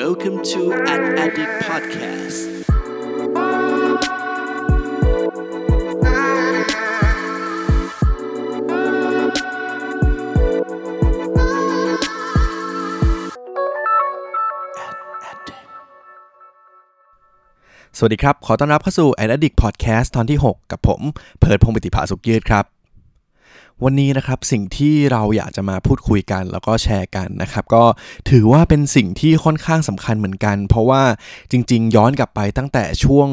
Welcome to an Addict Podcast. สวัสดีครับ ขอต้อนรับเข้าสู่ a d d i c t Podcast ตอนที่ 6 กับผม เพิร์ดพงศ์ปิติภาสุขยืดครับ วันนี้นะครับสิ่งที่เราอยากจะมาพูดคุยกัน แล้วก็แชร์กันนะครับก็ถือว่าเป็นสิ่งที่ค่อนข้างสำคัญเหมือนกัน เพราะว่าจริง ๆ ย้อนกลับไปตั้งแต่ช่วง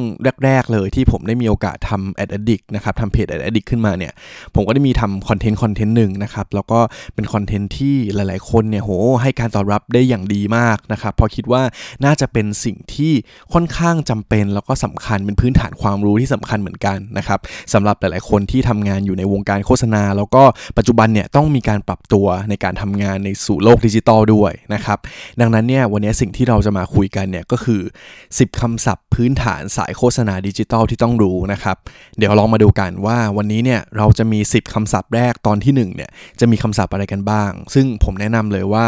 แรก ๆ เลยที่ผมได้มีโอกาสทำ Ad Addict นะครับทำเพจ Ad Addict ขึ้นมาเนี่ยผมก็ได้มีทำ content content หนึ่งนะครับแล้วก็เป็น content ที่หลาย ๆ คนเนี่ยโหให้การตอบรับได้อย่างดีมากนะครับเพราะคิดว่าน่าจะเป็นสิ่งที่ค่อนข้างจำเป็นแล้วก็สำคัญเป็นพื้นฐานความรู้ที่สำคัญเหมือนกันนะครับสำหรับหลาย ๆ คนที่ทำงานอยู่ในวงการโฆษณาแล้วก็ปัจจุบันเนี่ยต้องมีการปรับตัวในการทำงานในสู่โลกดิจิตอลด้วยนะครับ ดังนั้นเนี่ยวันนี้สิ่งที่เราจะมาคุยกันเนี่ยก็คือ 10คำศัพท์พื้นฐานสายโฆษณาดิจิตอลที่ต้องรู้นะครับ เดี๋ยวลองมาดูกันว่าวันนี้เนี่ยเราจะมี 10คำศัพท์แรกตอนที่1เนี่ยจะมีคำศัพท์อะไรกันบ้าง ซึ่งผมแนะนำเลยว่า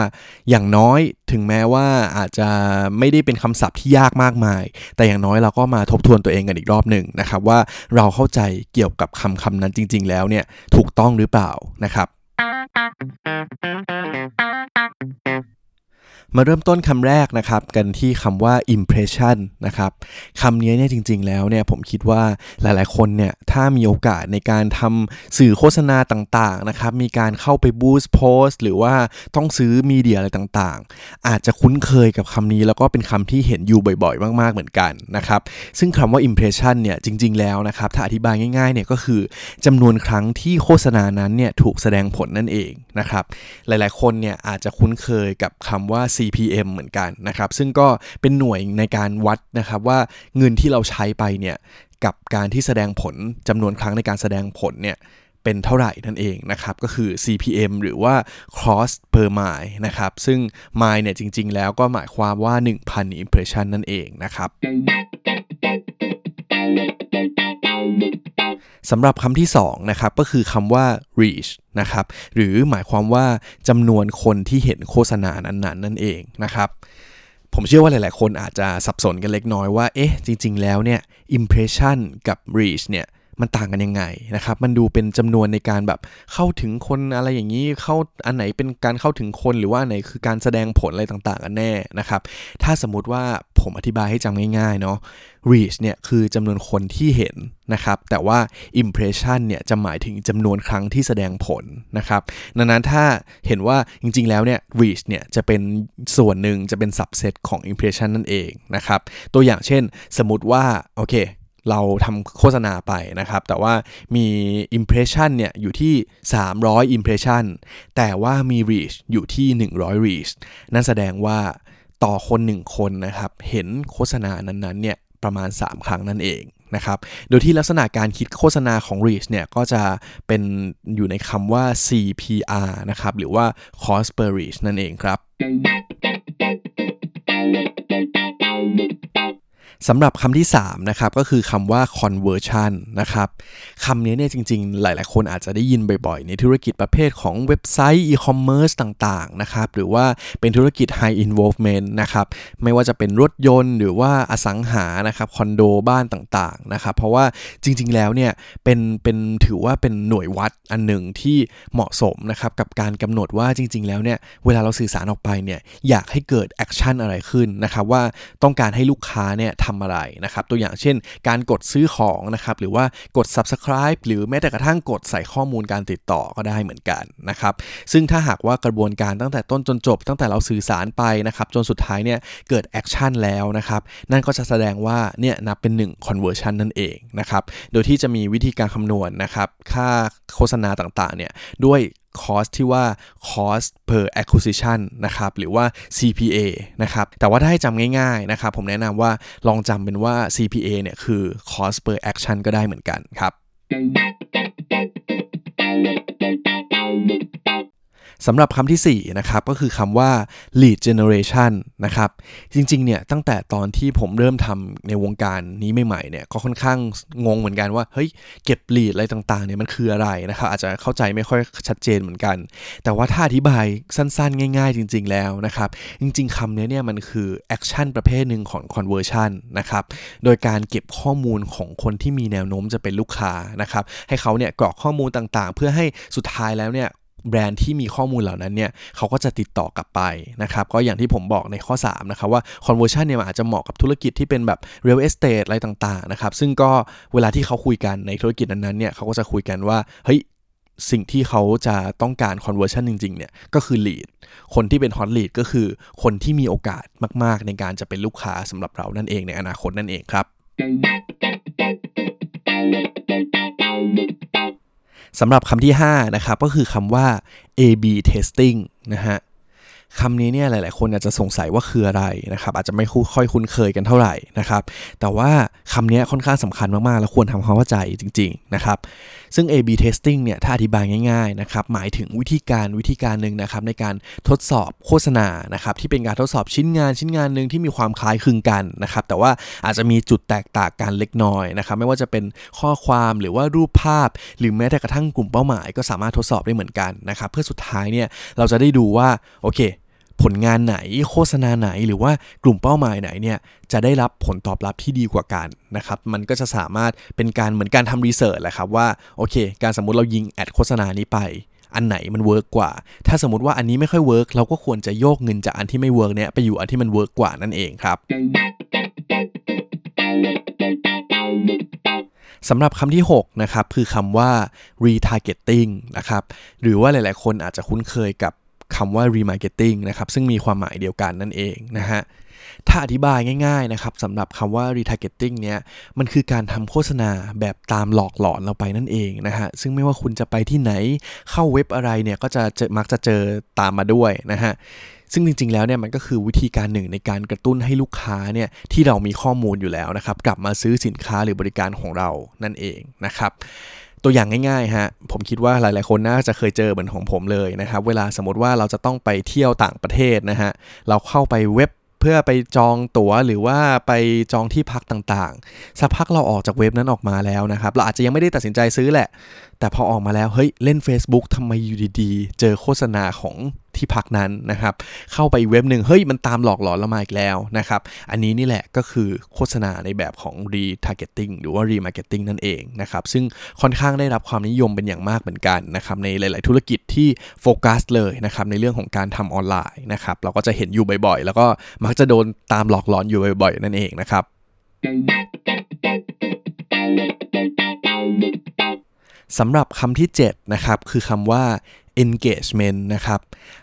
อย่างน้อย ถึงแม้ว่าอาจจะไม่ได้เป็นคำศัพท์ที่ยากมากมาย แต่อย่างน้อยเราก็มาทบทวนตัวเองกันอีกรอบหนึ่งนะครับว่าเราเข้าใจเกี่ยวกับคำคำนั้นจริง ๆ แล้วเนี่ยถูกต้องหรือเปล่านะครับ มาเริ่มต้นคำแรกนะครับกันที่คำว่า impression นะครับคำนี้เนี่ยจริง ๆ แล้วเนี่ยผมคิดว่าหลายๆ คนเนี่ยถ้ามีโอกาสในการทำสื่อโฆษณาต่างๆนะครับมีการเข้าไป boost post หรือว่าต้องซื้อมีเดียอะไรต่างๆ อาจจะคุ้นเคยกับคำนี้แล้วก็เป็นคำที่เห็นอยู่บ่อย ๆ มาก ๆ เหมือนกันนะครับซึ่งคำว่า impression เนี่ยจริง ๆ แล้วนะครับถ้าอธิบายง่ายๆเนี่ยก็คือจำนวนครั้งที่โฆษณานั้นเนี่ยถูกแสดงผลนั่นเองนะครับหลายๆ คนเนี่ยอาจจะคุ้นเคยกับคำว่า CPM เหมือนกันนะครับ ซึ่งก็เป็นหน่วยในการวัดนะครับว่าเงินที่เราใช้ไปเนี่ยกับการที่แสดงผลจำนวนครั้งในการแสดงผลเนี่ยเป็นเท่าไหร่นั่นเองนะครับ ก็คือ CPM หรือว่า cost per mile นะครับ ซึ่ง mile เนี่ยจริง ๆ แล้วก็หมายความว่า 1,000 impression นั่นเองนะครับ สำหรับคำที่2นะครับก็คือคำว่า reach นะครับหรือหมายความว่าจำนวนคนที่เห็นโฆษณานั้นๆนั่นเองนะครับผมเชื่อว่าหลาย ๆ คนอาจจะสับสนกันเล็กน้อยว่า เอ๊ะ จริง ๆ แล้วเนี่ย impression กับ reach เนี่ย มันต่างกันยังไงนะครับ มันดูเป็นจำนวนในการแบบเข้าถึงคนอะไรอย่างนี้ เข้าอันไหนเป็นการเข้าถึงคนหรือว่าอันไหนคือการแสดงผลอะไรต่างๆกันแน่นะครับ ถ้าสมมุติว่าผมอธิบายให้จำง่ายๆเนาะ reach เนี่ยคือจำนวนคนที่เห็นนะครับ แต่ว่า impression เนี่ยจะหมายถึงจำนวนครั้งที่แสดงผลนะครับ ดังนั้นถ้าเห็นว่าจริงๆแล้วเนี่ย reach เนี่ยจะเป็นส่วนหนึ่งจะเป็น subset ของ impression นั่นเองนะครับ ตัวอย่างเช่นสมมติว่าโอเค เราทำโฆษณาไปนะครับ แต่ว่ามี impression เนี่ยอยู่ที่ 300 impression แต่ว่ามี reach อยู่ที่ 100 reach นั่นแสดงว่าต่อคน 1 คนนะครับ เห็นโฆษณานั้นๆเนี่ยประมาณ 3 ครั้งนั่นเองนะครับ โดยที่ลักษณะการคิดโฆษณาของ reach เนี่ยก็จะเป็นอยู่ในคำว่า CPR นะครับ หรือว่า cost per reach นั่นเองครับ สำหรับคำที่3นะครับก็คือคำว่า conversion นะครับคำนี้เนี่ยจริงๆ หลายๆ คนอาจจะได้ยินบ่อยๆ ในธุรกิจประเภทของเว็บไซต์ e-commerce ต่างๆนะครับหรือว่าเป็นธุรกิจ high involvement นะครับไม่ว่าจะเป็นรถยนต์หรือว่าอสังหานะครับคอนโดบ้านต่างๆนะครับเพราะว่าจริงๆแล้วเนี่ยเป็นเป็นถือว่าเป็นหน่วยวัดอันหนึ่งที่เหมาะสมนะครับกับการกำหนดว่าจริง ๆ แล้วเนี่ยเวลาเราสื่อสารออกไปเนี่ยอยากให้เกิด action อะไรขึ้นนะครับว่าต้องการให้ลูกค้าเนี่ยทำอะไรนะครับตัวอย่างเช่น การกดซื้อของนะครับหรือว่ากด subscribe หรือแม้แต่กระทั่งกดใส่ข้อมูลการติดต่อก็ได้เหมือนกันนะครับซึ่งถ้าหากว่ากระบวนการตั้งแต่ต้นจนจบ ตั้งแต่เราสื่อสารไปนะครับจนสุดท้ายเนี่ยเกิด action แล้วนะครับนั่นก็จะแสดงว่าเนี่ยนับเป็น1 conversion นั่นเองนะครับโดยที่จะมีวิธีการคำนวณนะครับค่าโฆษณาต่างๆเนี่ยด้วย cost ที่ว่า cost per acquisition นะครับหรือว่า CPA นะครับแต่ว่าถ้าให้จำง่ายๆนะครับผมแนะนำว่าลองจำเป็นว่า CPA เนี่ยคือ cost per action ก็ได้เหมือนกันครับ สำหรับคำที่4นะครับก็คือคำว่า lead generation นะครับจริงๆเนี่ยตั้งแต่ตอนที่ผมเริ่มทำในวงการนี้ใหม่ๆเนี่ยก็ค่อนข้างงงเหมือนกันว่าเฮ้ยเก็บ lead อะไรต่างๆเนี่ยมันคืออะไรนะครับอาจจะเข้าใจไม่ค่อยชัดเจนเหมือนกัน แต่ว่าถ้าอธิบายสั้นๆ ง่ายๆ จริง ๆ แล้วนะครับจริงๆคำนี้เนี่ยมันคือ action ประเภทหนึ่งของ conversion นะครับโดยการเก็บข้อมูลของคนที่มีแนวโน้มจะเป็นลูกค้านะครับให้เขาเนี่ยกรอกข้อมูลต่างๆ เพื่อให้สุดท้ายแล้วเนี่ย แบรนด์ที่มีข้อมูลเหล่านั้นเนี่ยเขาก็จะติดต่อกลับไปนะครับก็อย่างที่ผมบอกในข้อ 3 นะครับว่า conversion เนี่ยมันอาจจะเหมาะกับธุรกิจที่เป็นแบบ real estate อะไรต่างๆนะครับซึ่งก็เวลาที่เขาคุยกันในธุรกิจนั้นๆเนี่ยเขาก็จะคุยกันว่าเฮ้ยสิ่งที่เขาจะต้องการ conversion จริงๆ เนี่ย ก็คือ lead คนที่เป็น hot lead ก็คือคนที่มีโอกาสมาก ๆ ในการจะเป็นลูกค้าสำหรับเรานั่นเองในอนาคตนั่นเองครับ สำหรับคำที่ 5 นะครับ ก็คือคำว่า A/B testing นะฮะ คำนี้เนี่ยหลาย ๆ คนอาจจะสงสัยว่าคืออะไรนะครับอาจจะไม่ค่อยคุ้นเคยกันเท่าไหร่นะครับ แต่ว่าคำนี้ค่อนข้างสำคัญมาก ๆ และควรทำความเข้าใจจริง ๆ นะครับ ซึ่ง A/B testing เนี่ยถ้าอธิบายง่าย ๆ นะครับหมายถึงวิธีการวิธีการหนึ่งนะครับในการทดสอบโฆษณานะครับที่เป็นการทดสอบชิ้นงานชิ้นงานหนึ่งที่มีความคล้ายคลึงกันนะครับแต่ว่าอาจจะมีจุดแตกต่างกันเล็กน้อยนะครับไม่ว่าจะเป็นข้อความหรือว่ารูปภาพ หรือแม้แต่กระทั่งกลุ่มเป้าหมาย ก็สามารถทดสอบได้เหมือนกันนะครับเพื่อสุดท้ายเนี่ยเราจะได้ดูว่าโอเค ผลงานไหนโฆษณาไหนหรือว่ากลุ่มเป้าหมายไหนเนี่ยจะได้รับผลตอบรับที่ดีกว่ากันนะครับมันก็จะสามารถเป็นการเหมือนการทำ research แหละครับว่าโอเค การสมมติเรายิง ad โฆษณานี้ไปอันไหนมัน work กว่า ถ้าสมมติว่าอันนี้ไม่ค่อย work เราก็ควรจะโยกเงินจากอันที่ไม่ work เนี่ยไปอยู่อันที่มัน work กว่านั่นเองครับสำหรับคำที่ 6 นะครับ คือคำว่า retargeting นะครับ หรือว่าหลาย ๆ คนอาจจะคุ้นเคยกับ คำว่า remarketing นะครับซึ่งมีความหมายเดียวกันนั่นเองนะฮะถ้าอธิบายง่ายๆนะครับสำหรับคำว่า retargeting เนี่ยมันคือการทำโฆษณาแบบตามหลอกหลอนเราไปนั่นเองนะฮะซึ่งไม่ว่าคุณจะไปที่ไหนเข้าเว็บอะไรเนี่ยก็จะมักจะเจอตามมาด้วยนะฮะซึ่งจริงๆ แล้วเนี่ยมันก็คือวิธีการหนึ่งในการกระตุ้นให้ลูกค้าเนี่ยที่เรามีข้อมูลอยู่แล้วนะครับกลับมาซื้อสินค้าหรือบริการของเรานั่นเองนะครับ ตัวอย่างง่ายๆฮะผมคิดว่าหลายๆคนน่าจะเคยเจอเหมือนของผมเลยนะครับ เวลาสมมติว่าเราจะต้องไปเที่ยวต่างประเทศนะฮะเราเข้าไปเว็บเพื่อไปจองตั๋วหรือว่าไปจองที่พักต่างๆ สักพักเราออกจากเว็บนั้นออกมาแล้วนะครับ เราอาจจะยังไม่ได้ตัดสินใจซื้อแหละ แต่พอออกมาแล้ว เฮ้ย เล่น Facebook ทำไมอยู่ดีๆ เจอโฆษณาของ ที่พักนั้นนะครับ เข้าไปเว็บหนึ่งเฮ้ยมันตามหลอกหลอนเรามาอีกแล้วนะครับ อันนี้นี่แหละก็คือโฆษณาในแบบของ retargeting หรือว่า remarketing นั่นเองนะครับซึ่งค่อนข้างได้รับความนิยมเป็นอย่างมากเหมือนกันนะครับในหลาย ๆ ธุรกิจที่โฟกัสเลยนะครับในเรื่องของการทำออนไลน์นะครับเราก็จะเห็นอยู่บ่อย ๆ แล้วก็มักจะโดนตามหลอกหลอนอยู่บ่อย ๆ นั่นเองนะครับสำหรับคำที่ 7 นะครับ คือคำว่า engagement นะครับ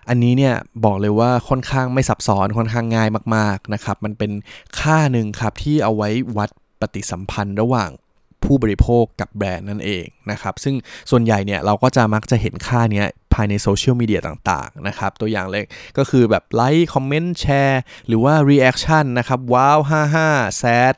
อันนี้เนี่ยบอกเลยว่าค่อนข้างไม่ซับซ้อนค่อนข้างง่ายมากๆนะครับ มันเป็นค่าหนึ่งครับที่เอาไว้วัดปฏิสัมพันธ์ระหว่างผู้บริโภคกับแบรนด์นั่นเองนะครับ ซึ่งส่วนใหญ่เนี่ยเราก็จะมักจะเห็นค่านี้ ภายในโซเชียลมีเดียต่างๆนะครับตัวอย่างเลยก็คือแบบ like comment share หรือว่า reaction นะครับ wow 55 sad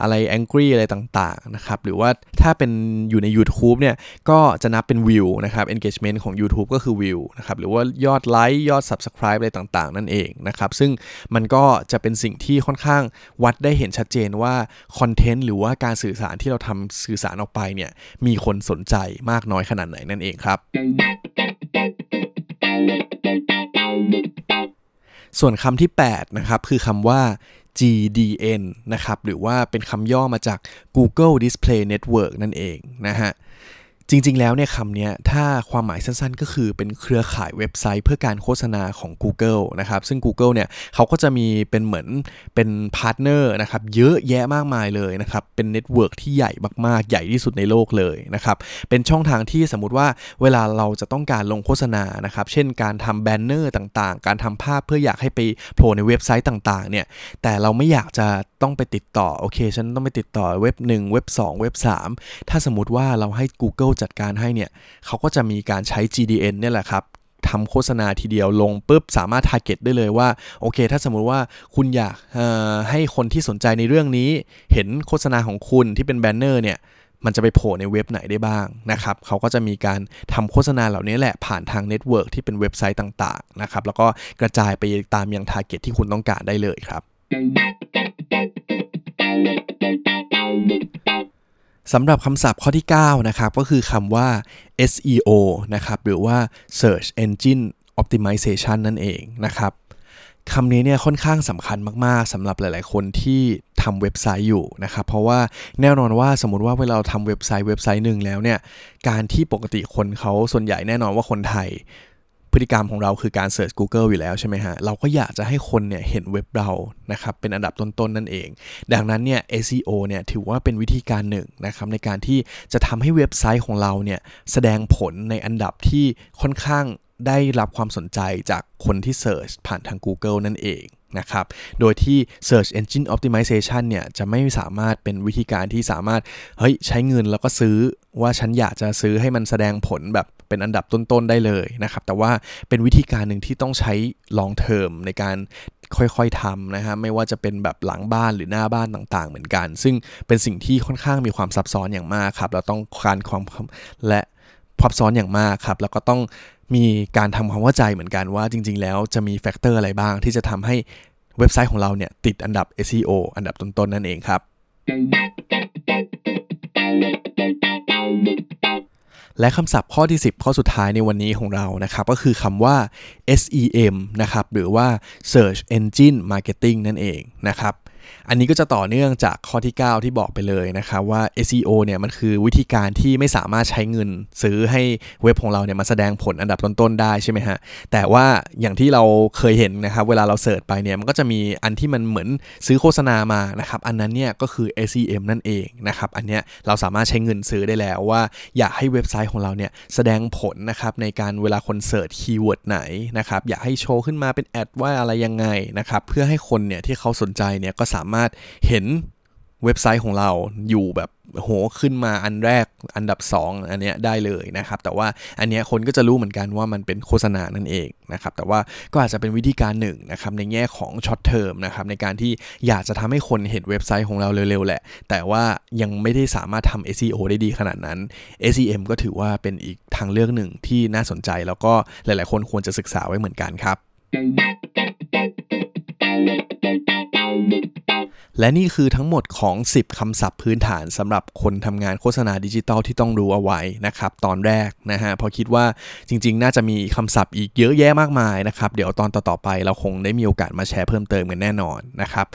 อะไร angry อะไรต่างๆนะครับหรือว่าถ้าเป็นอยู่ใน YouTube เนี่ยก็จะนับเป็นวิวนะครับ engagement ของ YouTube ก็คือวิวนะครับหรือว่ายอดไลค์ยอด Subscribe อะไรต่างๆ นั่นเองนะครับซึ่งมันก็จะเป็นสิ่งที่ค่อนข้างวัดได้เห็นชัดเจนว่าคอนเทนต์หรือว่าการสื่อสารที่เราทำสื่อสารออกไปเนี่ยมีคนสนใจมากน้อยขนาดไหนนั่นเองครับ ส่วนคำที่ 8 นะครับ คือคำว่า GDN นะครับ หรือว่าเป็นคำย่อมาจาก Google Display Network นั่นเองนะฮะ จริง ๆ แล้วเนี่ยคำนี้ถ้าความหมายสั้นๆ ก็คือเป็นเครือข่ายเว็บไซต์เพื่อการโฆษณาของ Google นะครับ ซึ่ง Google เนี่ยเขาก็จะมีเป็นเหมือนเป็น partner นะครับเยอะแยะมากมายเลยนะครับ เป็น network ที่ใหญ่มากๆ ใหญ่ที่สุดในโลกเลยนะครับ เป็นช่องทางที่สมมติว่าเวลาเราจะต้องการลงโฆษณานะครับ เช่นการทำ banner ต่างๆ การทำภาพเพื่ออยากให้ไปโผล่ในเว็บไซต์ต่างๆ เนี่ย แต่เราไม่อยากจะต้องไปติดต่อโอเคฉันต้องไปติดต่อเว็บ1เว็บ2เว็บ3ถ้าสมมติว่าเราให้ Google จัดการให้เนี่ยเขาก็จะมีการใช้ GDN เนี่ยแหละครับทำโฆษณาทีเดียวลงปุ๊บสามารถ target ได้เลยว่า โอเค ถ้าสมมุติว่าคุณอยากให้คนที่สนใจในเรื่องนี้ เห็นโฆษณาของคุณที่เป็น banner เนี่ยมันจะไปโผล่ในเว็บไหนได้บ้างนะครับเขาก็จะมีการทำโฆษณาเหล่านี้แหละผ่านทาง network ที่เป็นเว็บไซต์ต่างๆนะครับแล้วก็กระจายไปตามยังทาร์เก็ตที่คุณต้องการได้เลยครับ สำหรับคำศัพท์ข้อที่ 9 นะครับ ก็คือคำว่า SEO นะครับ หรือว่า Search Engine Optimization นั่นเองนะครับคำนี้เนี่ยค่อนข้างสำคัญมาก ๆสำหรับหลาย ๆ คนที่ทำเว็บไซต์อยู่นะครับ เพราะว่าแน่นอนว่าสมมติว่าเวลาเราทำเว็บไซต์เว็บไซต์หนึ่งแล้วเนี่ย การที่ปกติคนเขาส่วนใหญ่แน่นอนว่าคนไทย พฤติกรรมของเราคือการเสิร์ช Google อยู่แล้วใช่ไหมฮะ เราก็อยากจะให้คนเนี่ยเห็นเว็บเรานะครับเป็นอันดับต้นๆนนั่นเอง ดังนั้นเนี่ย SEO เนี่ยถือว่าเป็นวิธีการหนึ่งนะครับในการที่จะทำให้เว็บไซต์ของเราเนี่ยแสดงผลในอันดับที่ค่อนข้างได้รับความสนใจจากคนที่เสิร์ชผ่านทาง Google นั่นเอง นะครับ โดยที่ Search Engine Optimization เนี่ยจะไม่สามารถเป็นวิธีการที่สามารถ เฮ้ย ใช้เงินแล้วก็ซื้อว่าฉันอยากจะซื้อให้มันแสดงผลแบบเป็นอันดับต้น ๆ ได้เลยนะครับ แต่ว่าเป็นวิธีการหนึ่งที่ต้องใช้ long term ในการค่อยๆทำนะฮะไม่ว่าจะเป็นแบบหลังบ้านหรือหน้าบ้านต่างๆ เหมือนกัน ซึ่งเป็นสิ่งที่ค่อนข้างมีความซับซ้อนอย่างมากครับเราต้องการความและซับซ้อนอย่างมากครับ แล้วก็ต้อง มีการทำความเข้าใจเหมือนกันว่าจริง ๆ แล้วจะมี factor อะไรบ้าง ที่จะทำให้เว็บไซต์ของเราเนี่ยติดอันดับ SEO อันดับต้นๆนั่นเองครับ และคำศัพท์ข้อที่ 10 ข้อสุดท้ายในวันนี้ของเรานะครับ ก็คือคำว่า SEM นะครับ หรือว่า Search Engine Marketing นั่นเองนะครับ อันนี้ก็จะต่อเนื่องจากข้อที่ 9 ที่บอกไปเลยนะครับว่า SEO เนี่ยมันคือวิธีการที่ไม่สามารถใช้เงิน ซื้อให้เว็บของเราเนี่ยมาแสดงผลอันดับต้นๆได้ใช่ไหมฮะ แต่ว่าอย่างที่เราเคยเห็นนะครับเวลาเรา search ไปเนี่ยมันก็จะมีอันที่มันเหมือนซื้อโฆษณามานะครับอันนั้นเนี่ยก็คือ SEM นั่นเองนะครับอันเนี้ยเราสามารถใช้เงินซื้อได้แล้วว่า อยากให้เว็บไซต์ของเราเนี่ยแสดงผลนะครับในการเวลาคน search keyword ไหนนะครับอยากให้โชว์ขึ้นมาเป็น ad ว่าอะไรยังไงนะครับเพื่อให้คนเนี่ยที่เขาสนใจเนี่ยก็สามารถเห็นเว็บไซต์ของเราอยู่แบบโหขึ้นมาอันแรกอันดับ 2 อันเนี้ยได้เลยนะครับ แต่ว่าอันเนี้ยคนก็จะรู้เหมือนกันว่ามันเป็นโฆษณานั่นเองนะครับ แต่ว่าก็อาจจะเป็นวิธีการหนึ่งนะครับในแง่ของ short term นะครับในการที่อยากจะทำให้คนเห็นเว็บไซต์ของเราเร็วๆแหละ แต่ว่ายังไม่ได้สามารถทำ SEO ได้ดีขนาดนั้น SEM ก็ถือว่าเป็นอีกทางเลือกหนึ่งที่น่าสนใจ แล้วก็หลายๆ คนควรจะศึกษาไว้เหมือนกันครับ และนี่คือทั้งหมดของ 10 คำศัพท์พื้นฐานสำหรับคนทำงานโฆษณาดิจิตอลที่ต้องรู้เอาไว้นะครับตอนแรกนะฮะพอคิดว่าจริง ๆ น่าจะมีคำศัพท์อีกเยอะแยะมากมายนะครับเดี๋ยวตอนต่อๆไปเราคงได้มีโอกาสมาแชร์เพิ่มเติมกันแน่นอนนะครับ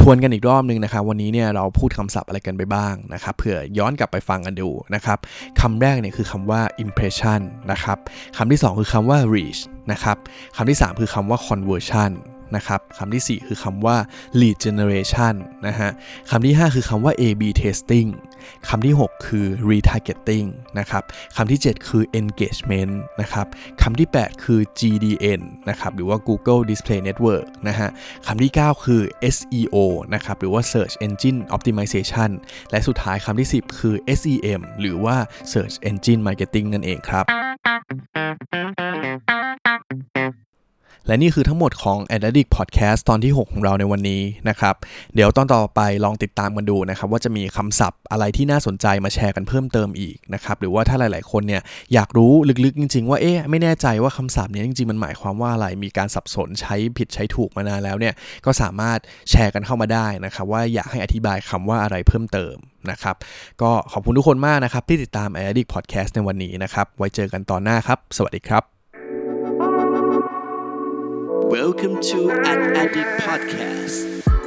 ทวนกันอีกรอบนึงนะครับวันนี้เนี่ยเราพูดคำศัพท์อะไรกันไปบ้างนะครับเผื่อย้อนกลับไปฟังกันดูนะครับคำแรกเนี่ยคือคำว่า impression นะครับคำที่ 2 คือคำว่า reach นะครับคำที่ 3 คือคำว่า conversion นะครับคำที่ 4 คือคำว่า lead generation นะฮะคำที่ 5 คือคำว่า A/B testing คำที่ 6 คือ retargeting นะครับคำที่ 7 คือ engagement นะครับคำที่ 8 คือ GDN นะครับหรือว่า Google Display Network นะฮะคำที่ 9 คือ SEO นะครับหรือว่า Search Engine Optimization และสุดท้ายคำที่ 10 คือ SEM หรือว่า Search Engine Marketing นั่นเองครับ และนี่คือทั้งหมดของ a d d i c t Podcast ตอนที่ 6 ของเราในวันนี้นะครับ เดี๋ยวตอนต่อไปลองติดตามกันดูนะครับ ว่าจะมีคำศัพท์อะไรที่น่าสนใจมาแชร์กันเพิ่มเติมอีกนะครับ หรือว่าถ้าหลาย ๆ คนเนี่ยอยากรู้ลึก ๆ จริง ๆ ว่าเอ๊ะไม่แน่ใจว่าคำศัพท์นี้จริง ๆ มันหมายความว่าอะไร มีการสับสนใช้ผิดใช้ถูกมานานแล้วเนี่ยก็สามารถแชร์กันเข้ามาได้นะครับว่าอยากให้อธิบายคำว่าอะไรเพิ่มเติมนะครับก็ขอบคุณทุกคนมากนะครับที่ติดตาม a d d i c t Podcast ในวันนี้นะครับไว้เจอกันตอนหน้าครับ สวัสดีครับ Welcome to an Addict Podcast.